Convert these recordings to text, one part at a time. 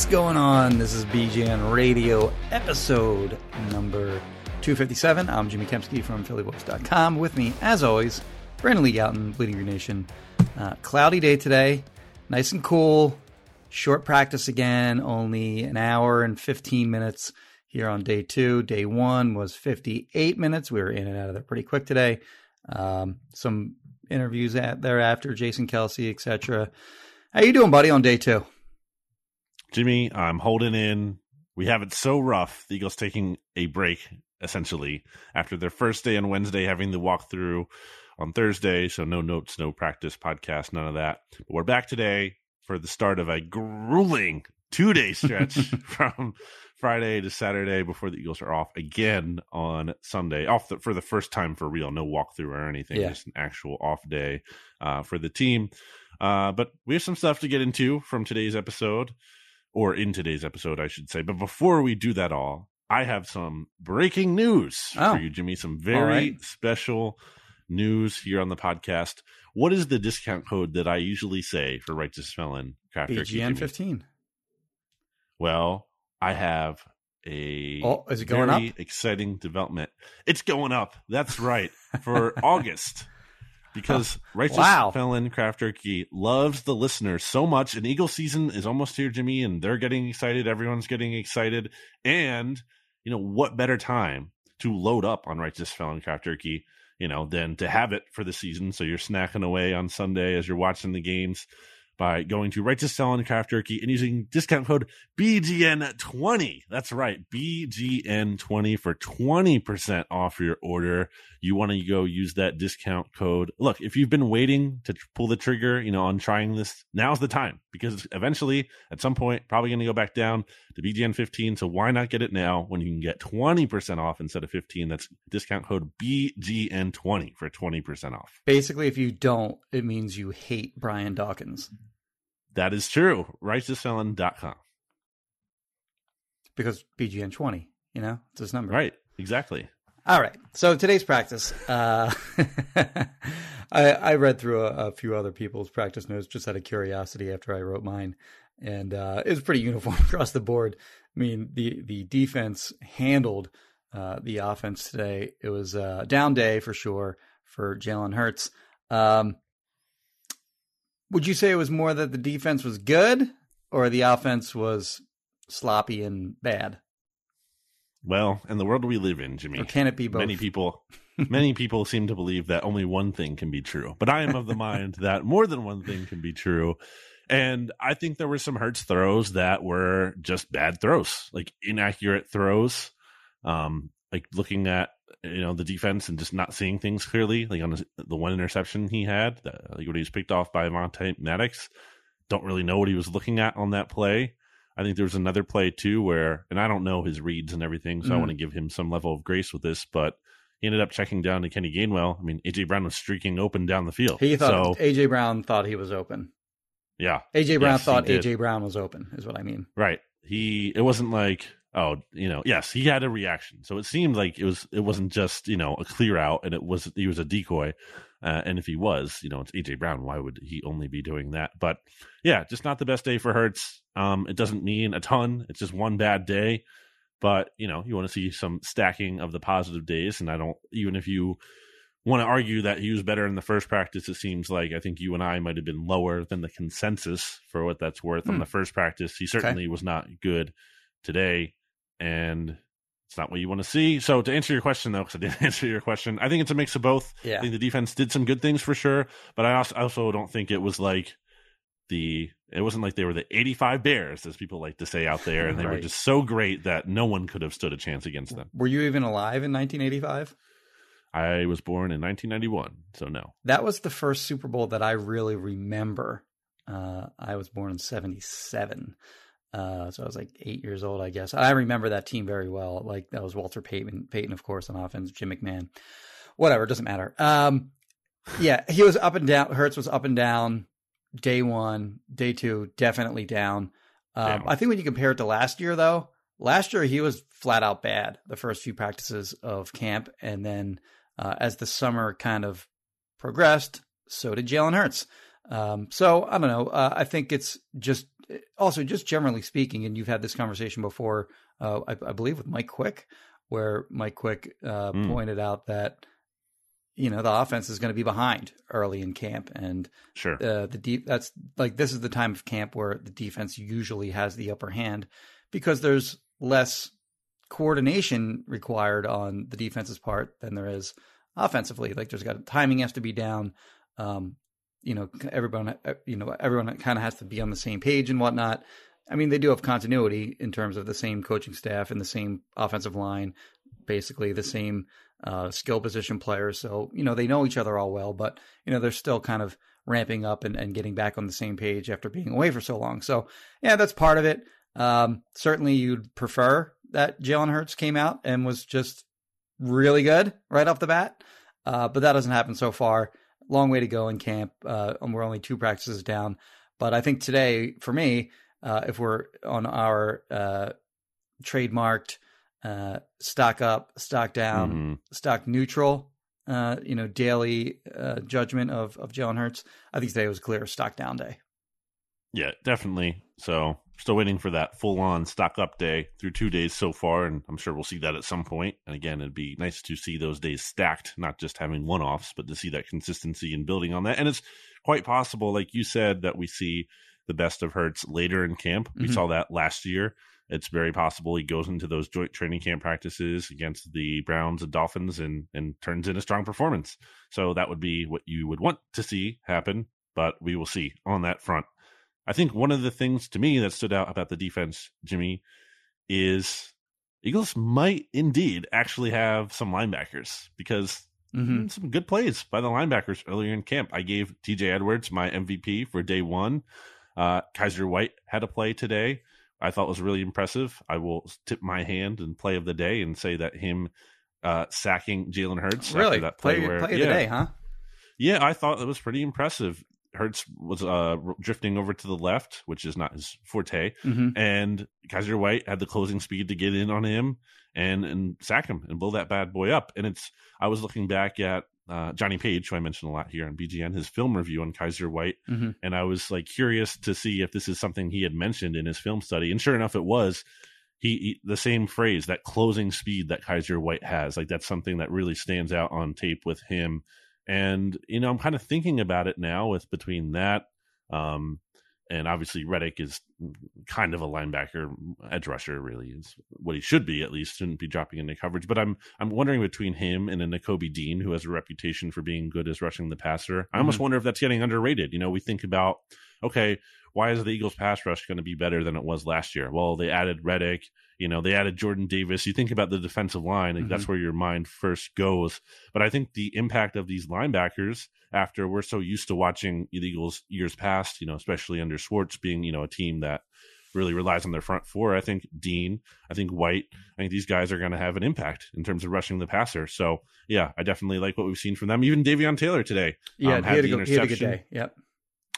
What's going on? This is BGN Radio episode number 257. I'm Jimmy Kempski from PhillyVoice.com. With me, as always, Brandon Lee Gowton, Bleeding Green Nation. Uh, cloudy day today, nice and cool. Short practice again, only an hour and 15 minutes here on day two. Day one was 58 minutes. We were in and out of there pretty quick today. Um, some interviews at thereafter, Jason Kelce, etc. How you doing, buddy, on day two? Jimmy, I'm holding in. We have it so rough. The Eagles taking a break essentially after their first day on Wednesday, having the walkthrough on Thursday. So no notes, no practice, podcast, none of that. But we're back today for the start of a grueling two day stretch from Friday to Saturday before the Eagles are off again on Sunday. Off the, for the first time for real, no walkthrough or anything, Yeah. just an actual off day uh, for the team. Uh, but we have some stuff to get into from today's episode, or in today's episode, I should say. But before we do that all, I have some breaking news Oh. for you, Jimmy. Some very right. special news here on the podcast. What is the discount code that I usually say for Righteous Felon Craft BGN? 15. Well, I have a Oh, is it going very up? exciting development. It's going up. That's right for August. Because Righteous Wow. Felon Craft Jerky loves the listeners so much, and Eagle season is almost here, Jimmy, and they're getting excited. Everyone's getting excited, and you know what better time to load up on Righteous Felon Craft Jerky, you know, than to have it for the season. So you're snacking away on Sunday as you're watching the games by going to Righteous Felon Craft Jerky and using discount code BGN20. That's right, BGN20 for 20% off your order. You want to go use that discount code. Look, if you've been waiting to pull the trigger, you know, on trying this, now's the time because eventually, at some point, probably going to go back down to BGN15. So why not get it now when you can get 20% off instead of 15? That's discount code BGN20 for 20% off. Basically, if you don't, it means you hate Brian Dawkins That is true. RighteousFelon.com. because BGN 20, you know, it's his number. Right. Exactly. All right. So today's practice, uh, I, I read through a, a few other people's practice notes just out of curiosity after I wrote mine, and uh, it was pretty uniform across the board. I mean, the the defense handled uh, the offense today. It was a down day for sure for Jalen Hurts. Um, would you say it was more that the defense was good, or the offense was sloppy and bad, Well, in the world we live in, Jimmy, or can it be both? many people many people seem to believe that only one thing can be true. But I am of the mind that more than one thing can be true. And I think there were some Hurts throws that were just bad throws, like inaccurate throws. Um, like looking at you know the defense and just not seeing things clearly. Like on the one interception he had, the, like when he was picked off by Avonte Maddox, don't really know what he was looking at on that play. I think there was another play too where, and I don't know his reads and everything, so I Mm. want to give him some level of grace with this, but he ended up checking down to Kenny Gainwell. I mean, AJ Brown was streaking open down the field. He thought so, AJ Brown thought he was open. yeah, AJ Brown Yes, thought. AJ Brown was open, is what I mean. right. He, it wasn't like oh, you know, yes, he had a reaction. So it seemed like it was it wasn't just you know a clear out, and it was he was a decoy. Uh, and if he was, you know, it's AJ Brown. Why would he only be doing that? But yeah, just not the best day for Hurts Um, it doesn't mean a ton. It's just one bad day. But you know, you want to see some stacking of the positive days, and I don't. Even if you want to argue that he was better in the first practice, it seems like I think you and I might have been lower than the consensus for what that's worth hmm. on the first practice. He certainly okay. was not good today, and it's not what you want to see. So to answer your question, though, because I didn't answer your question, I think it's a mix of both. Yeah. I think the defense did some good things for sure, but I also, also don't think it was like the it wasn't like they were the 85 bears as people like to say out there and they right. were just so great that no one could have stood a chance against them were you even alive in 1985 i was born in 1991 so no that was the first super bowl that i really remember uh, i was born in 77 uh, so I was like eight years old, I guess. I remember that team very well. Like that was Walter Payton, Payton, of course, on offense, Jim McMahon. Whatever, doesn't matter. Um, yeah, he was up and down. Hurts was up and down. Day one, day two, definitely down. Um, I think when you compare it to last year, though, last year he was flat out bad the first few practices of camp, and then uh, as the summer kind of progressed, so did Jalen Hurts. Um, so I don't know. Uh, I think it's just also just generally speaking, and you've had this conversation before, uh, I, I, believe with Mike Quick, where Mike Quick uh, mm. pointed out that you know the offense is going to be behind early in camp, and sure uh, the deep that's like this is the time of camp where the defense usually has the upper hand because there's less coordination required on the defense's part than there is offensively. Like there's got timing has to be down. Um, you know, everyone, uh, you know, everyone kind of has to be on the same page and whatnot. I mean, they do have continuity in terms of the same coaching staff and the same offensive line, basically the same uh, skill position players. So, you know, they know each other all well, but, you know, they're still kind of ramping up and, and getting back on the same page after being away for so long. So, yeah, that's part of it. Um, certainly you'd prefer that Jalen Hurts came out and was just really good right off the bat. Uh, but that doesn't happen so far long way to go in camp. Uh, we're only two practices down, but I think today, for me, uh, if we're on our uh, trademarked uh, stock up, stock down, mm-hmm. stock neutral, uh, you know, daily uh, judgment of of Jalen Hurts, I think today was clear stock down day. Yeah, definitely. So still waiting for that full on stock up day through two days so far, and I'm sure we'll see that at some point. And again, it'd be nice to see those days stacked, not just having one offs, but to see that consistency and building on that. And it's quite possible, like you said, that we see the best of Hurts later in camp. We mm-hmm. saw that last year. It's very possible he goes into those joint training camp practices against the Browns and Dolphins and and turns in a strong performance. So that would be what you would want to see happen, but we will see on that front. I think one of the things to me that stood out about the defense, Jimmy, is Eagles might indeed actually have some linebackers because mm-hmm. some good plays by the linebackers earlier in camp. I gave TJ Edwards my MVP for day one. Uh, Kyzir White had a play today. I thought was really impressive. I will tip my hand and play of the day and say that him uh, sacking Jalen Hurts really that play, play, where, play yeah, of the day, huh? Yeah, I thought it was pretty impressive. Hurts was uh, drifting over to the left, which is not his forte, mm-hmm. and Kyzir White had the closing speed to get in on him and and sack him and blow that bad boy up. And it's I was looking back at uh, Johnny Page, who I mentioned a lot here on BGN, his film review on Kyzir White, mm-hmm. and I was like curious to see if this is something he had mentioned in his film study, and sure enough, it was. He, he, the same phrase that closing speed that Kyzir White has like that's something that really stands out on tape with him and you know, I'm kind of thinking about it now with between that, um, and obviously Reddick is kind of a linebacker, edge rusher. Really is what he should be. At least shouldn't be dropping into coverage. But I'm I'm wondering between him and a Nakobe Dean, who has a reputation for being good as rushing the passer. I almost mm-hmm. wonder if that's getting underrated. You know, we think about okay, why is the Eagles pass rush going to be better than it was last year? Well, they added Reddick, you know, they added Jordan Davis. You think about the defensive line, mm-hmm. that's where your mind first goes. But I think the impact of these linebackers after we're so used to watching the Eagles years past, you know, especially under Schwartz being, you know, a team that really relies on their front four. I think Dean, I think White, I think these guys are going to have an impact in terms of rushing the passer. So yeah, I definitely like what we've seen from them. Even Davion Taylor today, yeah, um, had, had, a, he had a good day. Yep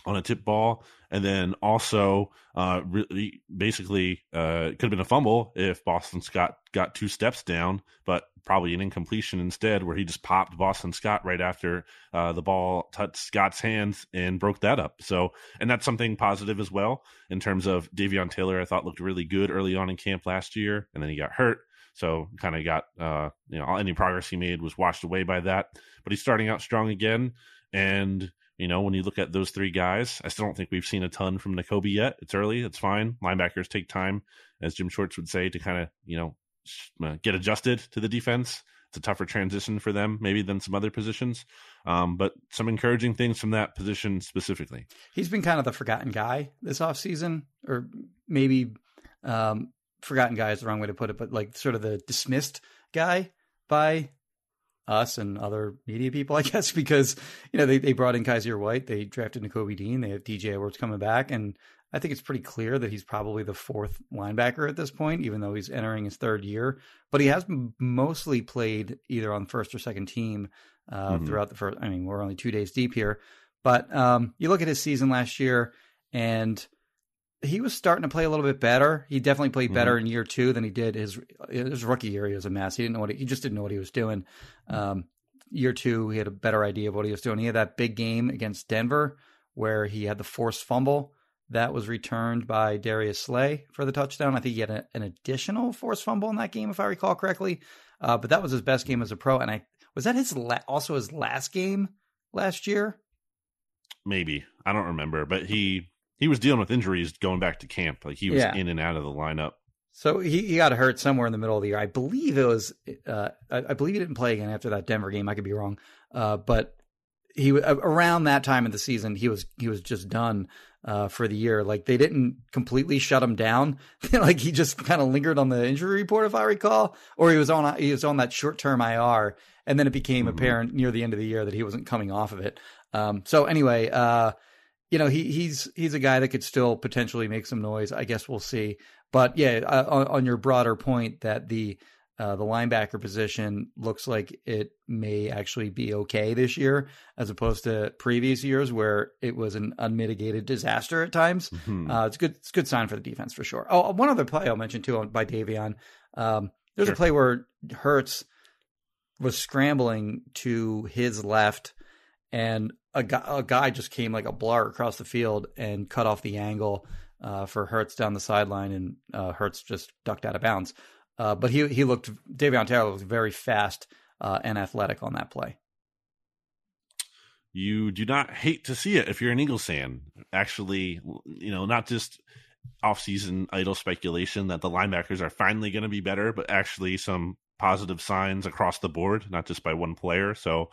on a tip ball, and then also uh, really basically uh, could have been a fumble if Boston Scott got two steps down, but probably an incompletion instead, where he just popped Boston Scott right after uh, the ball touched Scott's hands and broke that up. So, and that's something positive as well in terms of Davion Taylor. I thought looked really good early on in camp last year, and then he got hurt. So kind of got uh, you know any progress he made was washed away by that. But he's starting out strong again, and you know when you look at those three guys, I still don't think we've seen a ton from Nakobe yet. It's early, it's fine. Linebackers take time, as Jim Schwartz would say, to kind of you know uh, get adjusted to the defense. It's a tougher transition for them, maybe than some other positions. Um, but some encouraging things from that position specifically. He's been kind of the forgotten guy this offseason, or maybe um, forgotten guy is the wrong way to put it, but like sort of the dismissed guy by us and other media people, I guess, because you know they, they brought in Kyzir White, they drafted Nakobe Dean, they have TJ Edwards coming back, and I think it's pretty clear that he's probably the fourth linebacker at this point, even though he's entering his third year. But he has mostly played either on first or second team uh, mm-hmm. throughout the first. I mean, we're only two days deep here, but um, you look at his season last year, and he was starting to play a little bit better. He definitely played mm-hmm. better mm-hmm. in year two than he did his his rookie year. He was a mess. He didn't know what he, he just didn't know what he was doing. Um, year two, he had a better idea of what he was doing. He had that big game against Denver where he had the forced fumble that was returned by Darius Slay for the touchdown. I think he had a, an additional forced fumble in that game, if I recall correctly. Uh, but that was his best game as a pro. And I was that his la- also his last game last year. Maybe I don't remember, but he he was dealing with injuries going back to camp. Like he was yeah. in and out of the lineup. So he, he got hurt somewhere in the middle of the year. I believe it was. Uh, I, I, believe he didn't play again after that Denver game. I could be wrong, uh, but he around that time of the season he was he was just done uh, for the year. Like they didn't completely shut him down. like he just kind of lingered on the injury report, if I recall, or he was on he was on that short term IR, and then it became mm-hmm. apparent near the end of the year that he wasn't coming off of it. Um, so anyway, uh, you know, he he's he's a guy that could still potentially make some noise. I guess we'll see. But yeah, uh, on, on, your broader point that the uh, the linebacker position looks like it may actually be okay this year, as opposed to previous years where it was an unmitigated disaster at times. Mm-hmm. Uh, it's good. It's a good sign for the defense for sure. Oh, one other play I'll mention too by Davion. Um, there's sure. a play where Hurts was scrambling to his left and a guy, a guy just came like a blur across the field and cut off the angle uh, for Hurts down the sideline, and uh, Hurts just ducked out of bounds. Uh, but he he looked Davion Taylor looked very fast uh, and athletic on that play. You do not hate to see it if you're an Eagles fan. Actually, you know, not just off-season idle speculation that the linebackers are finally going to be better, but actually some positive signs across the board, not just by one player. So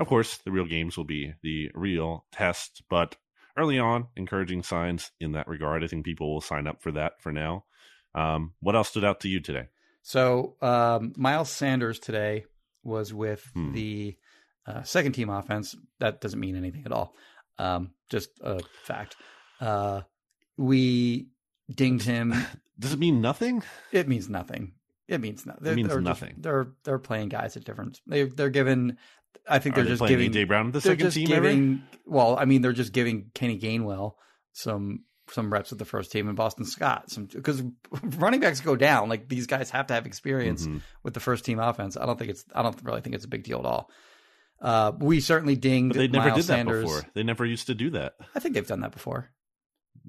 of course, the real games will be the real test, but early on, encouraging signs in that regard. I think people will sign up for that for now. Um, what else stood out to you today? So, um, Miles Sanders today was with hmm. the uh, second team offense. That doesn't mean anything at all. Um, just a fact. Uh, we dinged him. Does it mean nothing? It means nothing. It means nothing. It means they're nothing. Just, they're they're playing guys at different. They they're given I think they're they just giving AJ Brown the second team. Giving, well, I mean, they're just giving Kenny Gainwell some some reps with the first team and Boston Scott some because running backs go down. Like these guys have to have experience mm-hmm. with the first team offense. I don't think it's I don't really think it's a big deal at all. Uh, we certainly dinged. But they never Miles did Sanders. that before. They never used to do that. I think they've done that before.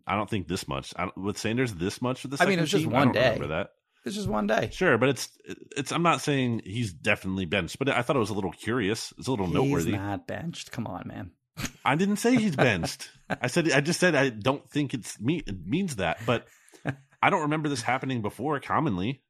I don't think this much. with Sanders this much with the I mean, it was just team? one day. Remember that? It's just one day. Sure, but it's it's. I'm not saying he's definitely benched, but I thought it was a little curious. It's a little he's noteworthy. He's not benched. Come on, man. I didn't say he's benched. I said I just said I don't think it's me. It means that, but I don't remember this happening before. Commonly,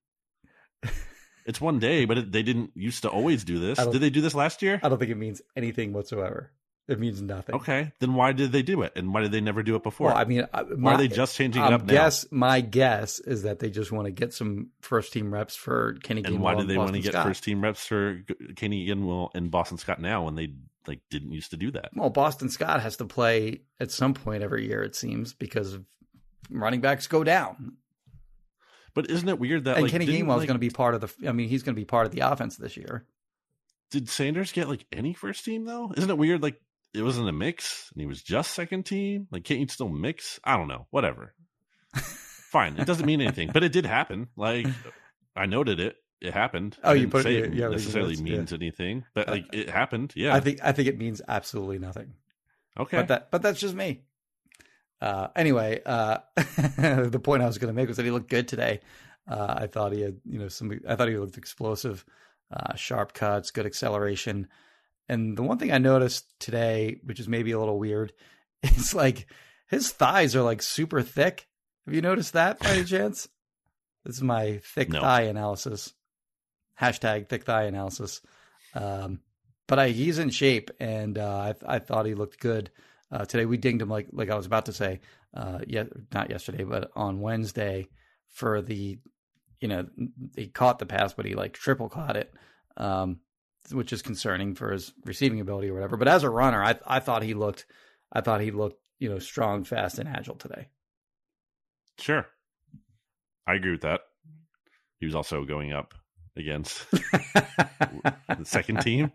it's one day, but it, they didn't used to always do this. Did they do this last year? I don't think it means anything whatsoever. It means nothing. Okay, then why did they do it, and why did they never do it before? Well, I mean, my, why are they just changing it up now? Guess my guess is that they just want to get some first team reps for Kenny. And Gainwell why do they want to get Scott? first team reps for Kenny Gainwell and Boston Scott now when they like didn't used to do that? Well, Boston Scott has to play at some point every year, it seems, because running backs go down. But isn't it weird that and like, Kenny Gainwell like, is going to be part of the? I mean, he's going to be part of the offense this year. Did Sanders get like any first team though? Isn't it weird? Like it was in a mix and he was just second team. Like, can't you still mix? I don't know. Whatever. Fine. It doesn't mean anything, but it did happen. Like, I noted it. It happened. Oh, I you put- say it yeah, necessarily yeah. means anything, but Uh, like it happened. Yeah. I think I think it means absolutely nothing. okay. But that but that's just me. Uh, anyway, uh, the point I was going to make was that he looked good today. Uh, I thought he had, you know, some. I thought he looked explosive, uh, sharp cuts, good acceleration. And the one thing I noticed today, which is maybe a little weird, is like his thighs are like super thick. Have you noticed that by any chance? This is my thick No. thigh analysis. Hashtag thick thigh analysis. Um, but I, he's in shape, and uh, I, I thought he looked good uh, today. We dinged him like like I was about to say, uh, yeah, not yesterday, but on Wednesday for the, you know, he caught the pass, but he like triple caught it, um, which is concerning for his receiving ability or whatever. But as a runner, I I thought he looked, I thought he looked, you know, strong, fast, and agile today. Sure. I agree with that. He was also going up against the second team.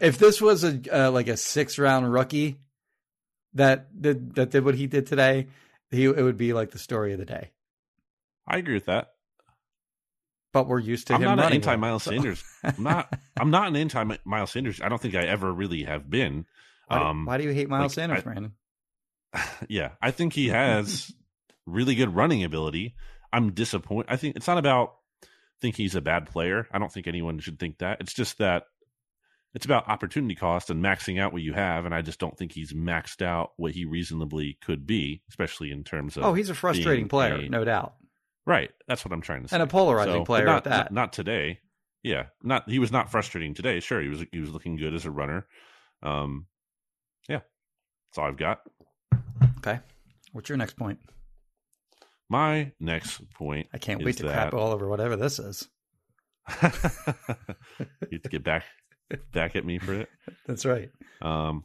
if this was a uh, like a six round rookie that did that did what he did today, he it would be like the story of the day. I agree with that. But we're used to I'm him not an running anti well, Miles so- Sanders. I'm not. I'm not an anti Miles Sanders. I don't think I ever really have been. Why, do- Um, why do you hate Miles like, Sanders, I- Brandon? yeah, I think he has really good running ability. I'm disappointed. I think it's not about think he's a bad player. I don't think anyone should think that. It's just that it's about opportunity cost and maxing out what you have. And I just don't think he's maxed out what he reasonably could be, especially in terms of Oh, he's a frustrating player, a- no doubt, right. That's what I'm trying to say. and a polarizing So, player not, at that. Not, today. Yeah, not he was not frustrating today. Sure, he was he was looking good as a runner. Um, yeah, that's all I've got. okay, what's your next point? My next point. I can't wait to that- crap all over whatever this is. you have to get back back at me for it. That's right. Um,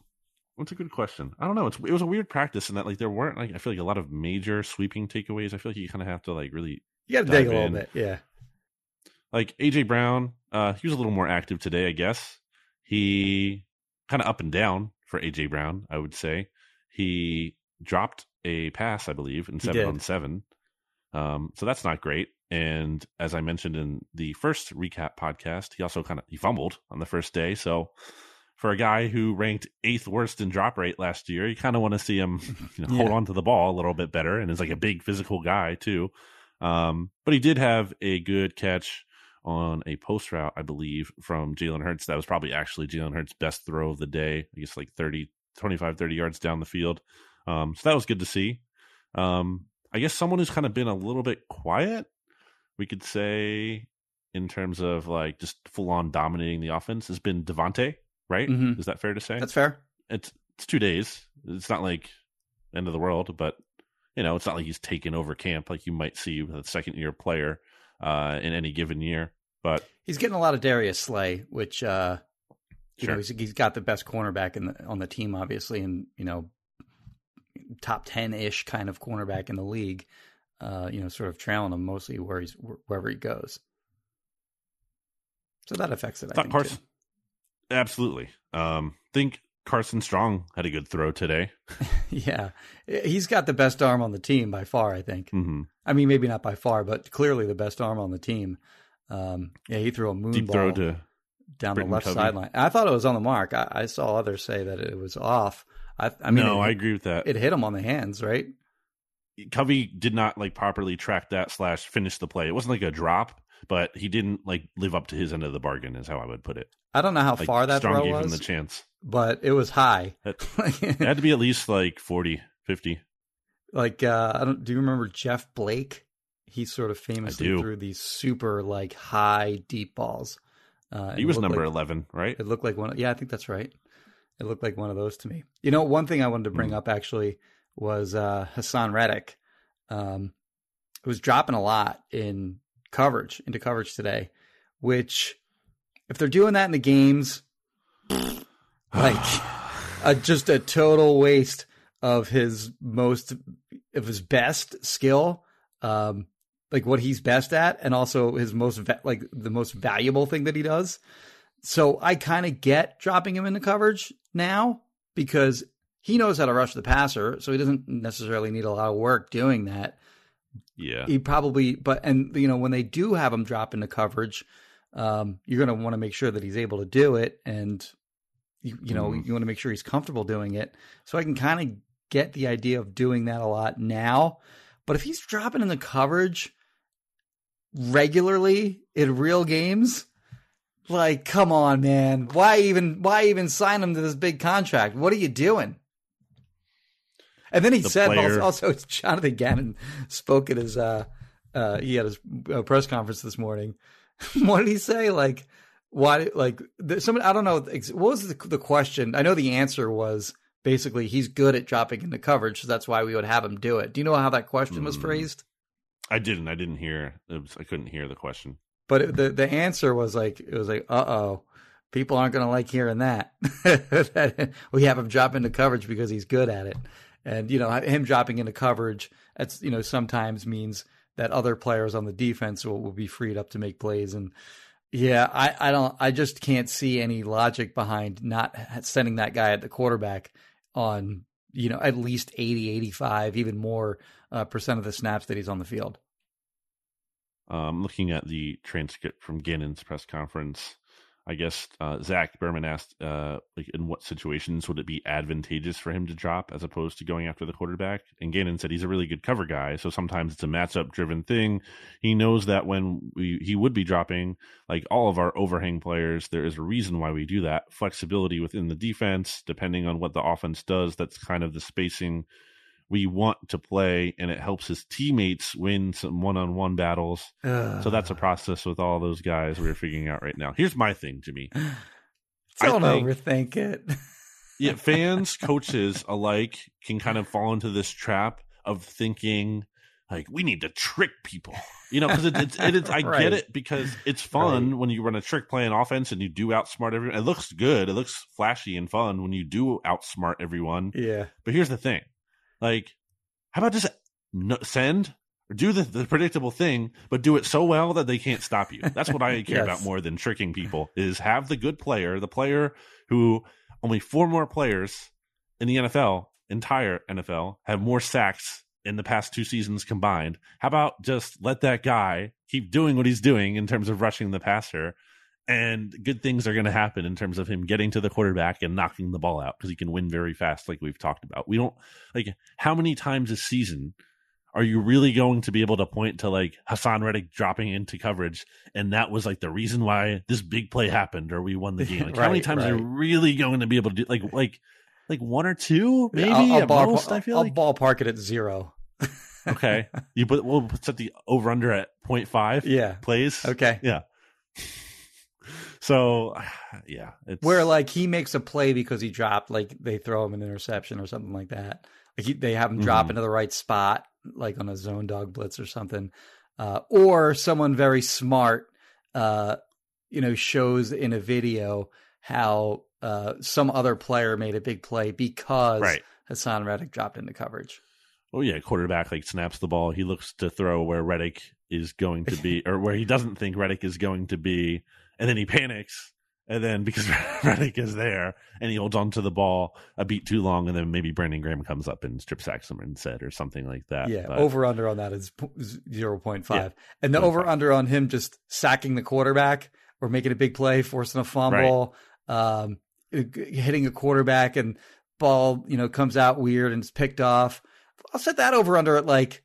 what's a good question? I don't know. It's it was a weird practice in that like there weren't like I feel like a lot of major sweeping takeaways. I feel like you kind of have to like really You got to dig a little in. bit, yeah. like AJ Brown. Uh, he was a little more active today, I guess. He kind of up and down for AJ Brown. I would say he dropped a pass, I believe, in seven on seven. Um, so that's not great. And as I mentioned in the first recap podcast, he also kind of he fumbled on the first day. So for a guy who ranked eighth worst in drop rate last year, you kind of want to see him you know, hold on to the ball a little bit better, and is like a big physical guy too. Um, but he did have a good catch on a post route, I believe, from Jalen Hurts. That was probably actually Jalen Hurts' best throw of the day. I guess like 30, 25, 30 yards down the field. Um, so that was good to see. Um, I guess someone who's kind of been a little bit quiet, we could say, in terms of like just full on dominating the offense, has been DeVonta, right? Mhm. Is that fair to say? That's fair. it's it's two days. It's not like end of the world, but you know, it's not like he's taken over camp like you might see with a second year player uh, in any given year. But He's getting a lot of Darius Slay, which uh, you Sure. know he's, he's got the best cornerback in the, on the team, obviously, and you know top ten ish kind of cornerback in the league. Uh, you know, sort of trailing him mostly where he's wherever he goes. So that affects it. I think, Carson, too. Absolutely. Um, think Carson Strong had a good throw today. yeah, he's got the best arm on the team by far. I think. hmm I mean, maybe not by far, but clearly the best arm on the team. Um, yeah, he threw a moon Deep ball throw to down Britain the left Covey. sideline. I thought it was on the mark. I, I saw others say that it was off. I, I mean, no, it, I agree with that. it hit him on the hands, right? Covey did not like properly track that slash finish the play. It wasn't like a drop, but he didn't like live up to his end of the bargain. Is how I would put it. I don't know how Like, far that Strong throw gave him the chance. but it was high. It had to be at least like 40, 50. like, uh, I don't. Do you remember Jeff Blake? He sort of famously threw these super like high deep balls. Uh, He was number like- 11, right? It looked like one. Yeah, I think that's right. It looked like one of those to me. You know, one thing I wanted to bring Hmm. up actually was uh, Haason Reddick. Um, was dropping a lot in coverage into coverage today, which if they're doing that in the games, like a, just a total waste of his most of his best skill, um, like what he's best at, and also his most va- like the most valuable thing that he does. so I kind of get dropping him into coverage now because he knows how to rush the passer, so he doesn't necessarily need a lot of work doing that. Yeah. He probably, but and you know when they do have him drop into coverage, um, you're going to want to make sure that he's able to do it, and you, you know Mhm. you want to make sure he's comfortable doing it. So I can kind of get the idea of doing that a lot now. But if he's dropping in the coverage regularly in real games, like come on, man, why even why even sign him to this big contract? What are you doing? And then he The said also, also Jonathan Gannon spoke at his uh uh he had his uh, press conference this morning. what did he say? Like why like th- some I don't know what was the, the question? I know the answer was basically he's good at dropping into coverage, so that's why we would have him do it. Do you know how that question was Hmm. phrased? I didn't. I didn't hear. It was, I couldn't hear the question. But it, the the answer was like it was like uh oh, people aren't going to like hearing. That we have him drop into coverage because he's good at it, and you know him dropping into coverage. That's you know sometimes means that other players on the defense will, will be freed up to make plays and. Yeah, I, I don't I just can't see any logic behind not sending that guy at the quarterback on, you know, at least 80, 85, even more uh, percent of the snaps that he's on the field. Um, looking at the transcript from Gannon's press conference, I guess uh, Zach Berman asked, uh, like, in what situations would it be advantageous for him to drop as opposed to going after the quarterback? And Gannon said he's a really good cover guy, so sometimes it's a matchup driven thing. He knows that when we he would be dropping, like all of our overhang players, there is a reason why we do that. Flexibility within the defense, depending on what the offense does. That's kind of the spacing we want to play, and it helps his teammates win some one on one battles. So that's a process with all those guys we're figuring out right now. Here's my thing, Jimmy. Don't think- overthink it. Yeah, fans, coaches alike can kind of fall into this trap of thinking like we need to trick people. You know, because it, it's it is I Right. get it because it's fun when you run a trick play in offense and you do outsmart everyone. It looks good. It looks flashy and fun when you do outsmart everyone. yeah. But here's the thing, like, how about just send or do the, the predictable thing, but do it so well that they can't stop you. That's what I care Yes. about more than tricking people. Is have the good player, the player who only four more players in the NFL, entire NFL, have more sacks in the past two seasons combined. How about just let that guy keep doing what he's doing in terms of rushing the passer? And good things are going to happen in terms of him getting to the quarterback and knocking the ball out because he can win very fast, like we've talked about. We don't like how many times this season are you really going to be able to point to like Haason Reddick dropping into coverage and that was like the reason why this big play happened or we won the game? Like how many Right, times are you really going to be able to do like like like one or two maybe I'll, I'll ball- most? I feel I'll like ballpark it at zero. okay. You put we'll set the over under at 0.5 Yeah. plays. Okay. Yeah. So yeah, it's Where like he makes a play because he dropped, like they throw him an interception or something like that. Like he, they have him drop Mhm. into the right spot, like on a zone dog blitz or something. Uh, or someone very smart, uh, you know, shows in a video how uh, some other player made a big play because right. Haason Reddick dropped into coverage. Oh yeah, quarterback like snaps the ball. He looks to throw where Reddick is going to be, or where he doesn't think Reddick is going to be, and then he panics. And then because Reddick is there, and he holds onto the ball a beat too long, and then maybe Brandon Graham comes up and strip sacks him instead, or something like that. Yeah, But- over under on that is zero point five, Yeah, and the 0.5. over under on him just sacking the quarterback or making a big play, forcing a fumble, um, hitting a quarterback, and ball you know comes out weird and it's picked off. I'll set that over under at like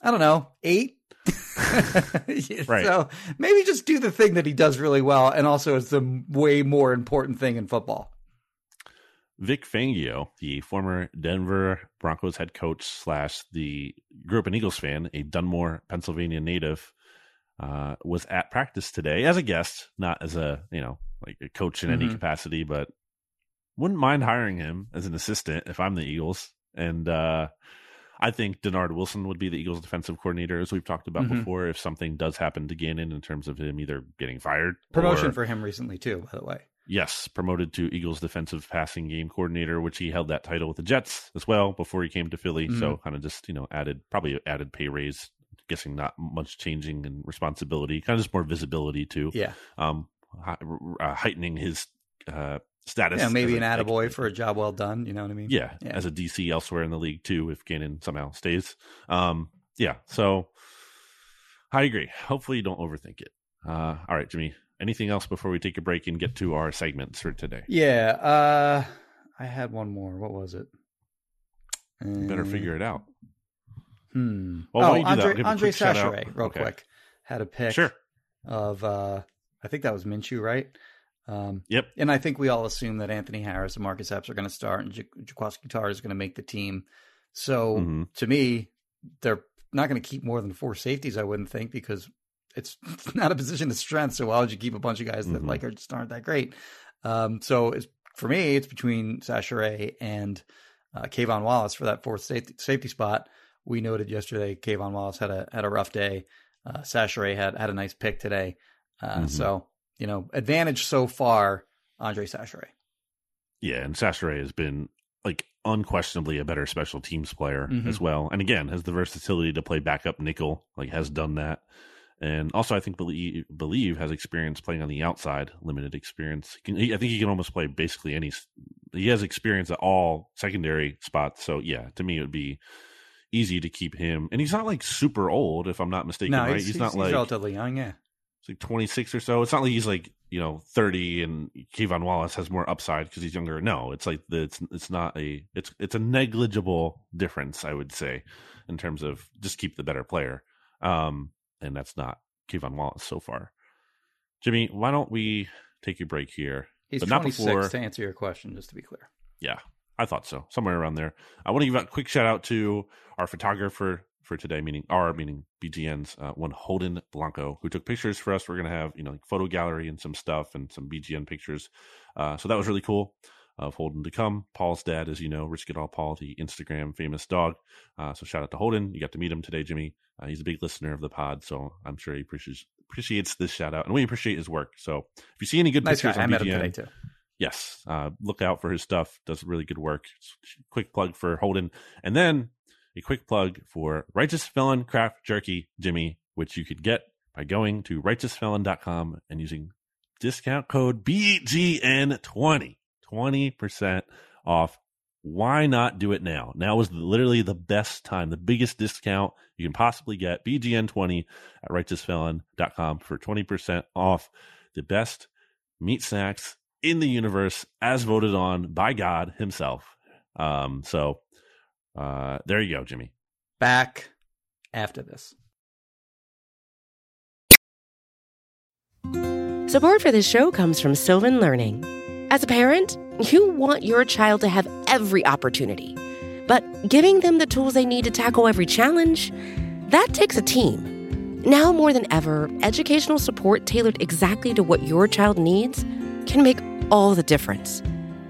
I don't know eight. Right. So maybe just do the thing that he does really well, and also is the way more important thing in football. Vic Fangio, the former Denver Broncos head coach slash the grew up an Eagles fan, a Dunmore, Pennsylvania native, uh, was at practice today as a guest, not as a you know like a coach in any Mhm. capacity, but wouldn't mind hiring him as an assistant if I'm the Eagles. And uh, I think Dennard Wilson would be the Eagles' defensive coordinator, as we've talked about Mhm. before. If something does happen to Gannon in terms of him either getting fired, Promotion or- for him recently too, by the way. Yes, promoted to Eagles defensive passing game coordinator, which he held that title with the Jets as well before he came to Philly. Mm-hmm. So kind of just, you know, added probably added pay raise, guessing not much changing in responsibility, kind of just more visibility too. Yeah. Um uh, heightening his uh, status. Yeah, maybe an a- attaboy for a job well done. You know what I mean? yeah, Yeah. as a DC elsewhere in the league too, if Gannon somehow stays. Um, yeah, so I agree. Hopefully, you don't overthink it. Uh, all right, Jimmy. Anything else before we take a break and get to our segments for today? Yeah. Uh, I had one more. What was it? You better figure it out. Hmm. Well, oh, you that? Andre, Give Andre quick shout out. Chachere, real Okay. quick, had a pick Sure. of uh, I think that was Minshew, right? Um, Yep. and I think we all assume that Anthony Harris and Marcus Epps are going to start, and Jaquiski Tartt is going to make the team. So Mhm. to me, they're not going to keep more than four safeties. I wouldn't think because it's not a position of strength. So why would you keep a bunch of guys that Mhm. like are just aren't that great? Um, so it's, for me, it's between Chachere and uh, K'Von Wallace for that fourth safety, safety spot. We noted yesterday K'Von Wallace had a had a rough day. Uh, Chachere had had a nice pick today. Uh, Mhm. So you know, advantage so far, Andre Chachere. Yeah, and Chachere has been like unquestionably a better special teams player Mhm. as well. And again, has the versatility to play backup nickel, like has done that. And also, I think believe believe has experience playing on the outside, limited experience. He can, he, I think he can almost play basically any. He has experience at all secondary spots. So yeah, to me, it would be easy to keep him. And he's not like super old, if I'm not mistaken. No, right? he's, He's, not like relatively young. Yeah, He's like 26 or so. It's not like he's like, you know, 30 and K'Von Wallace has more upside because he's younger. No, it's like the, it's it's not a it's it's a negligible difference, I would say, in terms of just keep the better player. Um, and that's not K'Von Wallace so far. Jimmy, why don't we take a break here? he's But not 26 before- to answer your question. Just to be clear. Yeah, I thought so. Somewhere around there. I want to give a quick shout out to our photographer for today, meaning our, meaning BGN's uh, one Holden Blanco, who took pictures for us. We're going to have, you know, like photo gallery and some stuff and some BGN pictures. Uh, so that was really cool of Holden to come. Paul's dad, as you know, Rich All Paul, the Instagram famous dog. Uh, so shout out to Holden. You got to meet him today, Jimmy. Uh, he's a big listener of the pod, so I'm sure he appreciates appreciates this shout out, and we appreciate his work. So if you see any good Nice guy. pictures I on met him BGN, today too. yes, uh, look out for his stuff. Does really good work. Quick plug for Holden, and then a quick plug for Righteous Felon Craft Jerky, Jimmy, which you could get by going to righteousfelon.com and using discount code BGN20, 20% off. Why not do it now? Now is literally the best time, the biggest discount you can possibly get. BGN20 at righteousfelon.com for 20% off the best meat snacks in the universe as voted on by God himself. Um, so uh, there you go, Jimmy. Back after this. Support for this show comes from Sylvan Learning. As a parent, you want your child to have every opportunity, but giving them the tools they need to tackle every challenge, that takes a team. Now more than ever, educational support tailored exactly to what your child needs can make all the difference.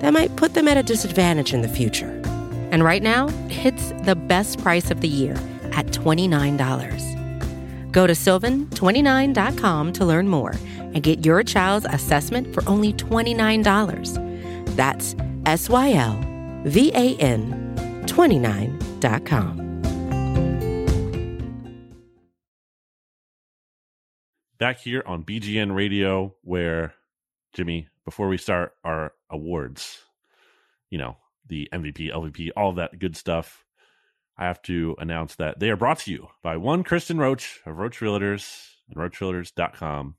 that might put them at a disadvantage in the future. And right now, it's the best price of the year at $29. Go to sylvan29.com to learn more and get your child's assessment for only $29. That's S Y L V A N 29.com. Back here on BGN Radio, where Jimmy, before we start our awards, you know, the MVP, LVP, all that good stuff, I have to announce that they are brought to you by one Kristen Roach of Roach Realtors and RoachRealtors.com.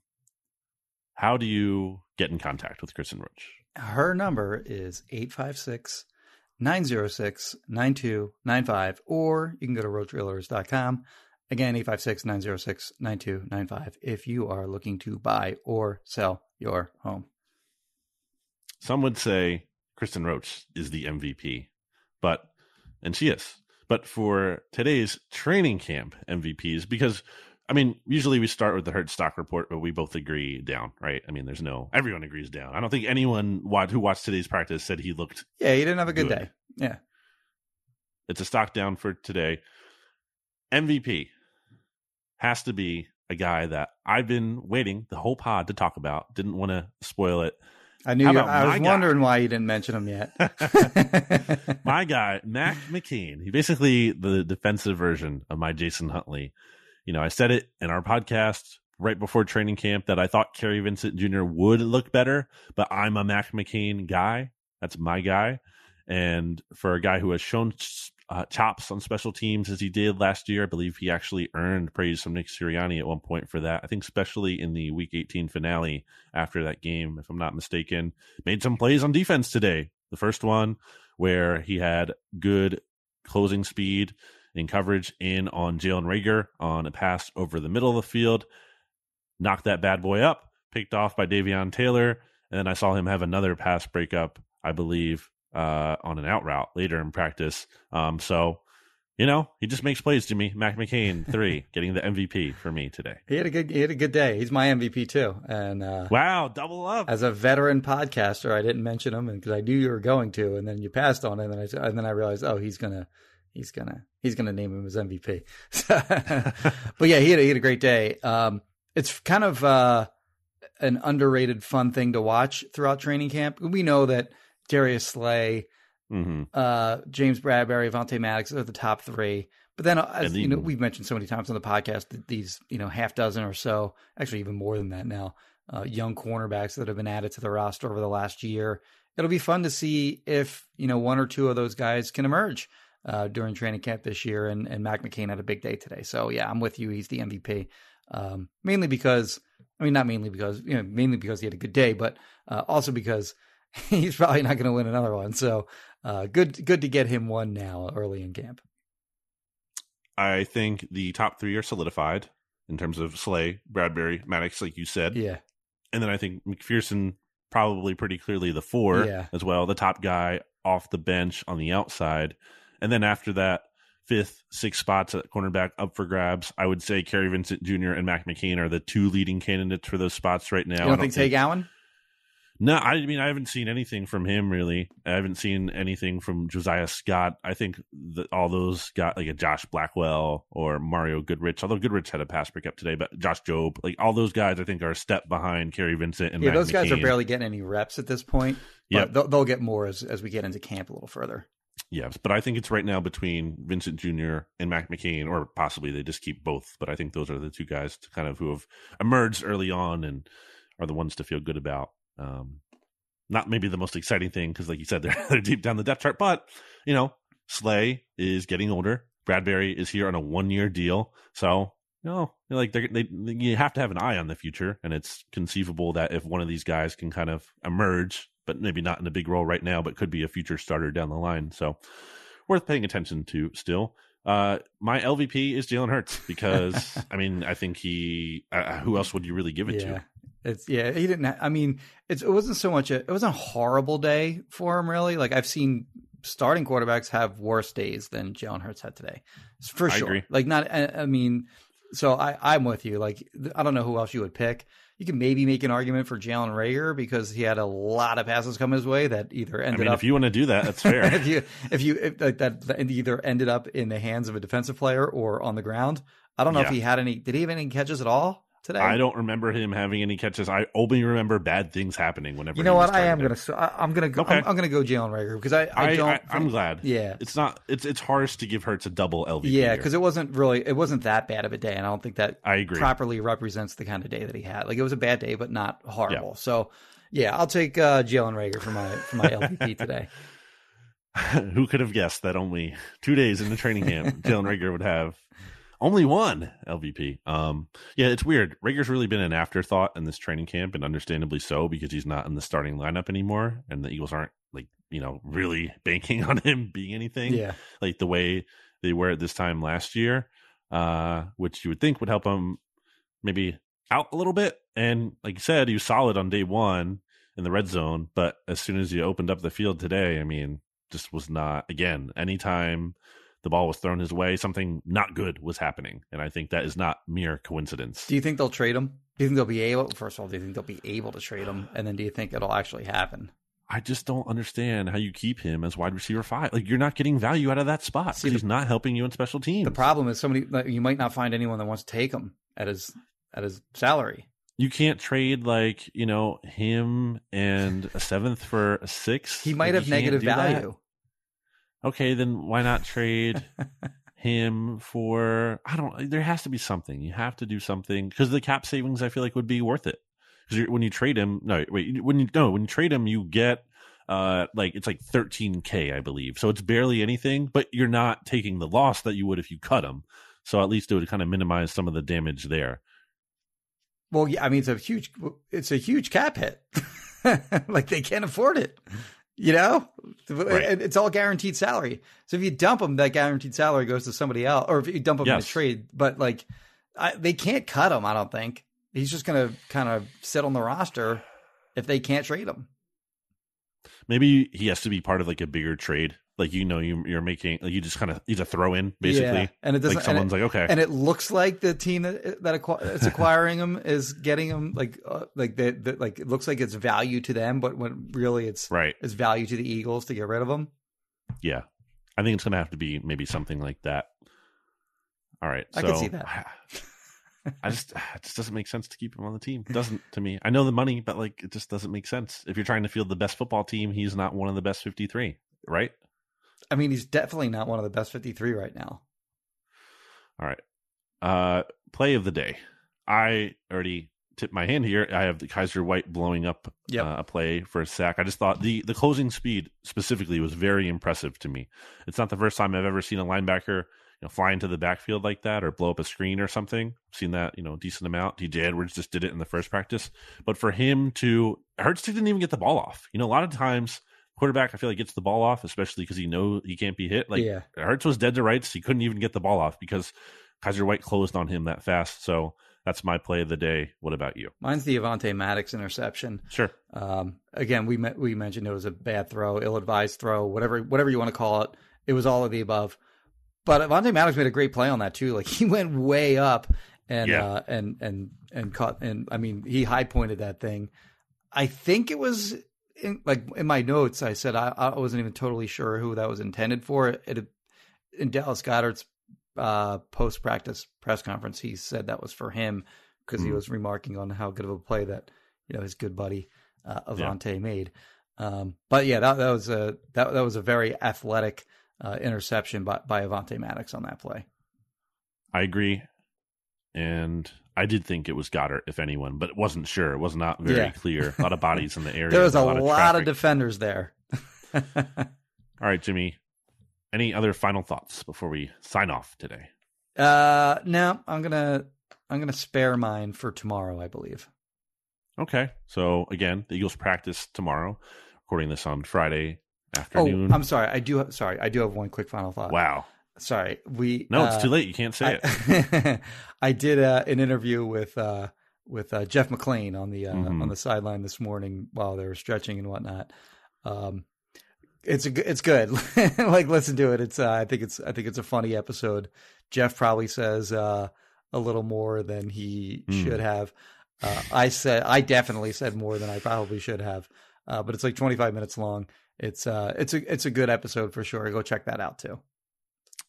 How do you get in contact with Kristen Roach? Her number is 856 906 9295, or you can go to roachrealtors.com. Again, 856 906 9295 if you are looking to buy or sell your home. Some would say Kristen Roach is the MVP, but, and she is. But for today's training camp MVPs, because I mean, usually we start with the Hurt stock report, but we both agree down, right? I mean, there's no everyone agrees down. I don't think anyone who watched today's practice said he looked. Yeah, he didn't have a good, Good. day. Yeah. It's a stock down for today. MVP has to be a guy that I've been waiting the whole pod to talk about. Didn't want to spoil it. I knew you, I was guy? wondering why you didn't mention him yet. my guy, Mac McCain. He basically the defensive version of my Jason Huntley. You know, I said it in our podcast right before training camp that I thought Kary Vincent Jr. would look better, but I'm a Mac McCain guy. That's my guy. And for a guy who has shown uh, chops on special teams as he did last year, I believe he actually earned praise from Nick Sirianni at one point for that. I think especially in the Week 18 finale after that game, if I'm not mistaken, made some plays on defense today. The first one where he had good closing speed in coverage in on Jalen Reagor on a pass over the middle of the field, knocked that bad boy up, picked off by Davion Taylor, and then I saw him have another pass breakup, I believe, uh, on an out route later in practice. Um, so, you know, he just makes plays to me. Mac McCain, three, getting the MVP for me today. he had a good he had a good day. He's my MVP too. And uh, Wow, double up. as a veteran podcaster, I didn't mention him because I knew you were going to, and then you passed on it, and then I and then I realized, oh, he's gonna he's gonna he's gonna name him as MVP. but yeah, he had a, he had a great day. Um, it's kind of uh, an underrated, fun thing to watch throughout training camp. We know that Darius Slay, hmm uh, James Bradberry, Vontae Maddox are the top three. But then, as you know, we've mentioned so many times on the podcast that these, you know, half dozen or so, actually even more than that now, uh, young cornerbacks that have been added to the roster over the last year. It'll be fun to see if you know one or two of those guys can emerge uh, during training camp this year. And, and Mac McCain had a big day today, so yeah, I'm with you. He's the MVP, um, mainly because, I mean, not mainly because, you know, mainly because he had a good day, but uh, also because he's probably not going to win another one. So uh, good, good to get him one now early in camp. I think the top three are solidified in terms of Slay, Bradberry, Maddox, like you said. Yeah, And then I think McPhearson probably pretty clearly the four Yeah. as well, the top guy off the bench on the outside. And then after that, fifth, sixth spots at cornerback up for grabs. I would say Kary Vincent Jr. and Mac McCain are the two leading candidates for those spots right now. you I don't, think Tay Gowan? No, I mean I haven't seen anything from him really. I haven't seen anything from Josiah Scott. I think that all those got like a Josh Blackwell or Mario Goodrich. Although Goodrich had a pass breakup today, but Josh Jobe, like all those guys, I think are a step behind Kary Vincent and Yeah, those guys are barely getting any reps at this point. Yeah, they'll, they'll get more as as we get into camp a little further. Yes, but I think it's right now between Vincent Jr. and Mac McCain, or possibly they just keep both. But I think those are the two guys to kind of who have emerged early on and are the ones to feel good about. Um, not maybe the most exciting thing because, like you said, they're, they're deep down the depth chart. But you know, Slay is getting older. Bradberry is here on a one year deal, so you know, like they're, they you have to have an eye on the future, and it's conceivable that if one of these guys can kind of emerge, but maybe not in a big role right now, but could be a future starter down the line. So worth paying attention to still. Uh, my LVP is Jalen Hurts because I mean I think he. Uh, who else would you really give it yeah. to? It's yeah, he didn't. ha- I mean, it's, it wasn't so much. A, it wasn't a horrible day for him, really. Like I've seen starting quarterbacks have worse days than Jalen Hurts had today, for I sure. agree. Like not. I, I mean, so I I'm with you. Like I don't know who else you would pick. You can maybe make an argument for Jalen Reagor because he had a lot of passes come his way that either I ended mean, up if you want to do that, that's fair. if you if you if like that, that either ended up in the hands of a defensive player or on the ground. I don't know if he had any. Did he have any catches at all today? I don't remember him having any catches. I only remember bad things happening whenever. You know what? I am targeted. gonna. I'm gonna go. Okay. I'm, I'm gonna go Jalen Reagor because I. I, I, don't. I, I'm glad. Yeah. it's not. It's it's harsh to give Hurts a double LVP. Yeah, because it wasn't really. It wasn't that bad of a day, and I don't think that I agree. properly represents the kind of day that he had. Like it was a bad day, but not horrible. So yeah, I'll take uh, Jalen Reagor for my for my LVP today. Who could have guessed that only two days in the training camp, Jalen Reagor would have only one LVP? Um, yeah, it's weird. Reagor's really been an afterthought in this training camp, and understandably so because he's not in the starting lineup anymore, and the Eagles aren't like you know really banking on him being anything. Yeah, like the way they were at this time last year, uh, which you would think would help him maybe out a little bit. And like you said, he was solid on day one in the red zone, but as soon as you opened up the field today, I mean, just was not again, anytime the ball was thrown his way, something not good was happening, and I think that is not mere coincidence. Do you think they'll trade him? Do you think they'll be able? First of all, do you think they'll be able to trade him? And then do you think it'll actually happen? I just don't understand how you keep him as wide receiver five. Like you're not getting value out of that spot. See, he's not helping you in special teams. The problem is somebody like, you might not find anyone that wants to take him at his at his salary. you can't trade like you know him and a seventh for a six. He might Like, have negative value. that. Okay, then why not trade him for? I don't. There has to be something. You have to do something because the cap savings I feel like would be worth it. Because when you trade him, no, wait, when you no, when you trade him, you get uh like it's like 13k I believe. So it's barely anything, but you're not taking the loss that you would if you cut him. So at least it would kind of minimize some of the damage there. Well, yeah, I mean it's a huge it's a huge cap hit. like they can't afford it. You know, Right. It's all guaranteed salary. So if you dump him, that guaranteed salary goes to somebody else, or if you dump him in a trade. But like, I, they can't cut him. I don't think he's just going to kind of sit on the roster if they can't trade him. Maybe he has to be part of like a bigger trade. Like you know, you, you're making like you just kind of he's a throw in basically. Yeah. And it doesn't. Like someone's and like, okay, and it looks like the team that that that's acquiring him is getting him like uh, like the like it looks like it's value to them, but when really it's right, it's value to the Eagles to get rid of him. yeah. I think it's gonna have to be maybe something like that. All right, I so can see that. I just it just doesn't make sense to keep him on the team. It doesn't to me. I know the money, but like it just doesn't make sense. If you're trying to field the best football team, he's not one of the best 53, right? I mean, he's definitely not one of the best 53 right now. All right. Uh play of the day. I already tipped my hand here. I have the Kyzir White blowing up Yep. uh, a play for a sack. I just thought the the closing speed specifically was very impressive to me. It's not the first time I've ever seen a linebacker know, fly into the backfield like that or blow up a screen or something. seen that, you know, decent amount. TJ Edwards just did it in the first practice. But for him to Hurts didn't even get the ball off. You know, a lot of times quarterback I feel like gets the ball off, especially because he know he can't be hit. Like yeah. Hurts was dead to rights. He couldn't even get the ball off because Kyzir White closed on him that fast. So that's my play of the day. What about you? Mine's the Avonte Maddox interception. Sure. Um, again, we me- we mentioned it was a bad throw, ill-advised throw, whatever whatever you want to call it. It was all of the above. But Avonte Maddox made a great play on that too. Like he went way up and Yeah. uh, and and and caught and I mean he high pointed that thing. I think it was in, like in my notes. I said I, I wasn't even totally sure who that was intended for. It, in Dallas Goedert's uh, post practice press conference, he said that was for him because he Mhm. was remarking on how good of a play that you know his good buddy uh, Avante made. Um, but yeah, that, that was a that that was a very athletic uh, interception by by Avonte Maddox on that play. I agree. And I did think it was Goedert, if anyone, but it wasn't sure. It was not very Yeah. clear. A lot of bodies in the area. There was a, lot of lot of traffic. defenders there. All right, Jimmy. Any other final thoughts before we sign off today? uh, no, I'm gonna I'm gonna spare mine for tomorrow. I believe. Okay. So again, the Eagles practice tomorrow. Recording this on Friday Oh. I'm sorry. I do. Have, sorry, I do have one quick final thought. wow. Sorry, we. No, uh, it's too late. You can't say it. I, I did uh, an interview with uh, with uh, Jeff McLane on the uh, Mhm. on the sideline this morning while they were stretching and whatnot. Um, it's a, it's good. like listen to it. It's uh, I think it's I think it's a funny episode. Jeff probably says uh, a little more than he Hmm. should have. Uh, I said I definitely said more than I probably should have. Uh, but it's like 25 minutes long. It's uh it's a it's a good episode for sure. Go check that out too.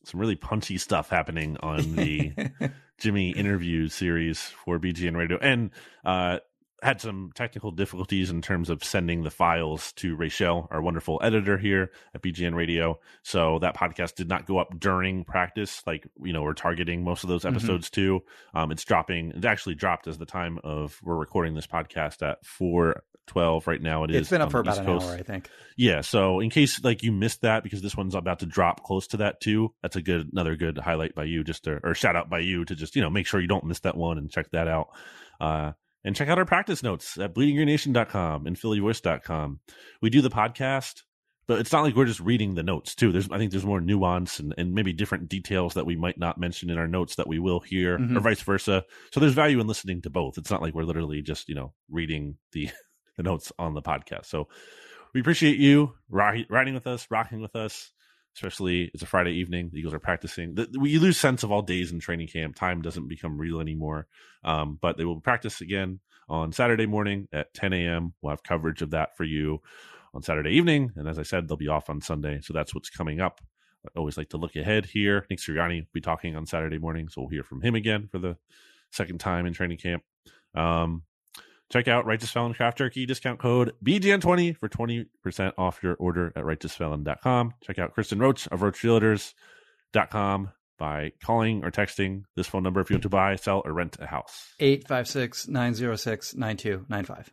Some really punchy stuff happening on the Jimmy interview series for BGN Radio, and uh, had some technical difficulties in terms of sending the files to Rachel, our wonderful editor here at BGN Radio. So that podcast did not go up during practice, like you know we're targeting most of those Mhm. episodes too. Um, it's dropping. It actually dropped as the time of we're recording this podcast at four twelve right now. It is. it's been up for about East an Coast. hour, I think. Yeah, so in case like you missed that because this one's about to drop close to that too, that's a good another good highlight by you just to or shout out by you to just, you know, make sure you don't miss that one and check that out. Uh and check out our practice notes at bleedinggreennation.com and phillyvoice.com. We do the podcast, but it's not like we're just reading the notes too. There's I think there's more nuance and, and maybe different details that we might not mention in our notes that we will hear Mhm. or vice versa. So there's value in listening to both. It's not like we're literally just, you know, reading the the notes on the podcast. So we appreciate you ri- riding with us, rocking with us. Especially it's a Friday evening. The Eagles are practicing. The, we lose sense of all days in training camp. Time doesn't become real anymore. Um, but they will practice again on Saturday morning at 10 a.m. We'll have coverage of that for you on Saturday evening. And as I said, they'll be off on Sunday. So that's what's coming up. I always like to look ahead here. Nick Sirianni will be talking on Saturday morning. So we'll hear from him again for the second time in training camp. Um, check out Righteous Felon Craft Jerky discount code BGN20 for 20% off your order at righteousfelon.com. Check out Kristen Roach of RoachRealtors.com by calling or texting this phone number if you want to buy, sell, or rent a house. 856 906 9295.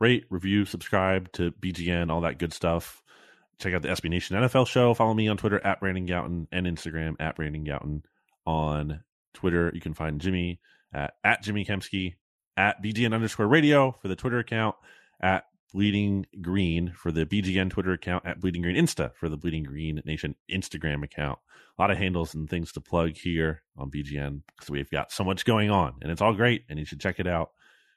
Rate, review, subscribe to BGN, all that good stuff. Check out the SB Nation NFL show. Follow me on Twitter at Brandon Gowton and Instagram at Brandon Gowton. On Twitter, you can find Jimmy at, at Jimmy Kempski at BGN underscore radio for the Twitter account, at Bleeding Green for the BGN Twitter account, at Bleeding Green Insta for the Bleeding Green Nation Instagram account. A lot of handles and things to plug here on BGN because we've got so much going on and it's all great and you should check it out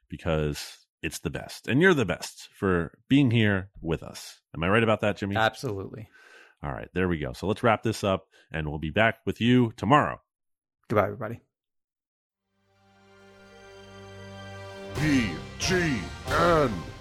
because it's the best. And you're the best for being here with us. Am I right about that, Jimmy? Absolutely. All right, there we go. So let's wrap this up and we'll be back with you tomorrow. Goodbye, everybody. BGN